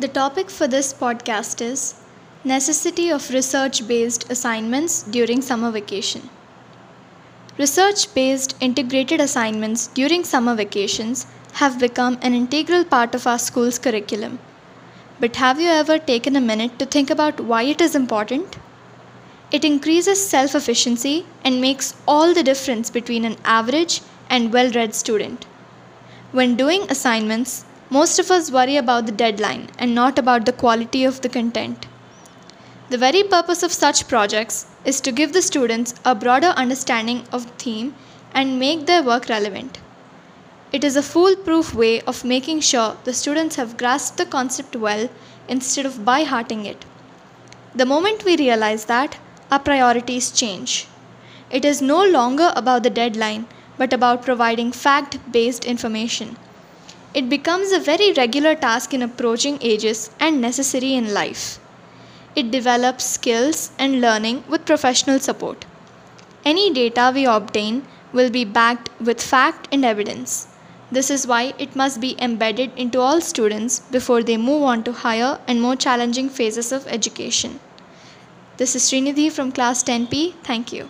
The topic for this podcast is Necessity of Research Based Assignments During Summer Vacation. Research based integrated assignments during summer vacations have become an integral part of our school's curriculum. But have you ever taken a minute to think about why it is important? It increases self efficiency and makes all the difference between an average and well read student. When doing assignments, most of us worry about the deadline and not about the quality of the content. The very purpose of such projects is to give the students a broader understanding of the theme and make their work relevant. It is a foolproof way of making sure the students have grasped the concept well instead of by hearting it. The moment we realize that, our priorities change. It is no longer about the deadline, but about providing fact based information. It becomes a very regular task in approaching ages and necessary in life. It develops skills and learning with professional support. Any data we obtain will be backed with fact and evidence. This is why it must be embedded into all students before they move on to higher and more challenging phases of education. This is Srinidhi from class 10P. Thank you.